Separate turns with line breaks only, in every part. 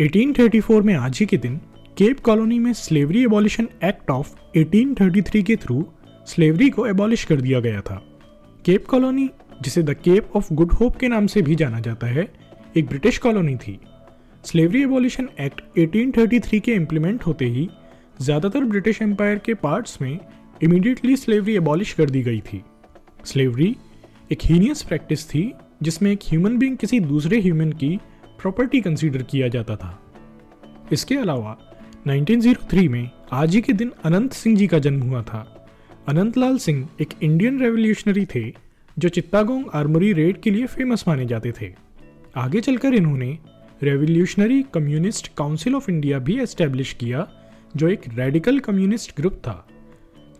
1834 में आज ही के दिन केप कॉलोनी में स्लेवरी एबॉलिशन एक्ट ऑफ़ 1833 के थ्रू स्लेवरी को एबॉलिश कर दिया गया था। केप कॉलोनी, जिसे the Cape of Good Hope के नाम से भी जाना जाता है, एक ब्रिटिश कॉलोनी थी। स्लेवरी एबॉलिशन एक्ट 1833 के इम्प्लीमेंट होते ही ज़्यादातर ब्रिटिश एम्पायर के पार्ट्स में इमीडिएटली स्लेवरी एबॉलिश कर दी गई थी। स्लेवरी एक हीनियस प्रैक्टिस थी, जिसमें एक ह्यूमन बींग किसी दूसरे ह्यूमन की प्रॉपर्टी कंसीडर किया जाता था। इसके अलावा 1903 में आज ही के दिन अनंत सिंह जी का जन्म हुआ था। अनंत लाल सिंह एक इंडियन रेवोल्यूशनरी थे, जो चित्तागोंग आर्मरी रेड के लिए फ़ेमस माने जाते थे। आगे चलकर इन्होंने revolutionary communist council of India भी एस्टेब्लिश किया, जो एक रेडिकल कम्युनिस्ट ग्रुप था।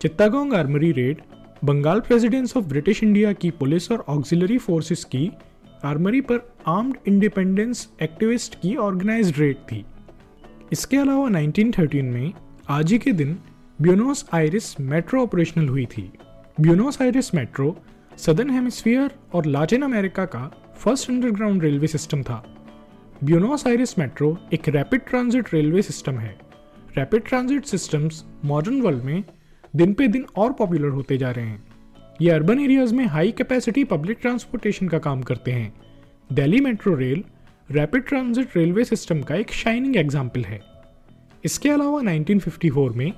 Chittagong armoury raid Bengal presidency of British India की पुलिस और ऑक्सिलरी फोर्सेस की आर्मरी पर आर्म्ड इंडिपेंडेंस एक्टिविस्ट की ऑर्गेनाइज्ड रेड थी। इसके अलावा 1913 में आज ही के दिन ब्यूनोस आयरिस मेट्रो ऑपरेशनल हुई थी। Buenos Aires metro southern hemisphere और लैटिन अमेरिका का फ़र्स्ट अंडरग्राउंड रेलवे सिस्टम था। ब्यूनोस आयरिस मेट्रो एक रैपिड ट्रांजिट रेलवे सिस्टम है। Rapid transit systems modern world में दिन पे दिन और पॉपुलर होते जा रहे हैं। ये अर्बन एरियाज़ में हाई कैपेसिटी पब्लिक ट्रांसपोर्टेशन का काम करते हैं। Delhi metro rail rapid transit railway system का एक शाइनिंग एग्ज़ाम्पल है। इसके अलावा 1954 में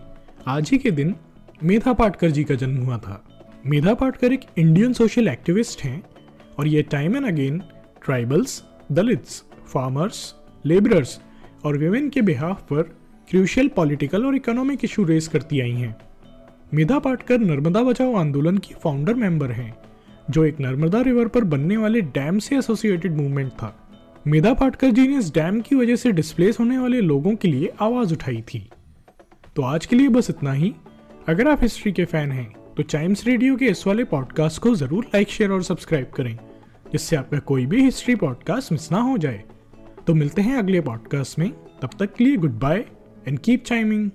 आज ही के दिन मेधा पाटकर जी का जन्म हुआ था। मेधा पाटकर एक इंडियन सोशल एक्टिविस्ट हैं और ये time and again tribals Dalits farmers labourers और विमेन के बिहाफ पर क्रूशियल पॉलिटिकल और इकोनॉमिक इशू रेस करती आई हैं। मेधा पाटकर नर्मदा बचाओ आंदोलन की फाउंडर मेंबर हैं, जो एक नर्मदा रिवर पर बनने वाले डैम से एसोसिएटेड मूवमेंट था। मेधा पाटकर जी ने इस डैम की वजह से डिस्प्लेस होने वाले लोगों के लिए आवाज़ उठाई थी। तो आज के लिए बस इतना ही। अगर आप हिस्ट्री के फ़ैन हैं तो चाइम्स रेडियो के इस वाले पॉडकास्ट को ज़रूर लाइक शेयर और सब्सक्राइब करें, जिससे आपका कोई भी हिस्ट्री पॉडकास्ट मिस ना हो जाए। तो मिलते हैं अगले पॉडकास्ट में। तब तक के लिए goodbye and keep chiming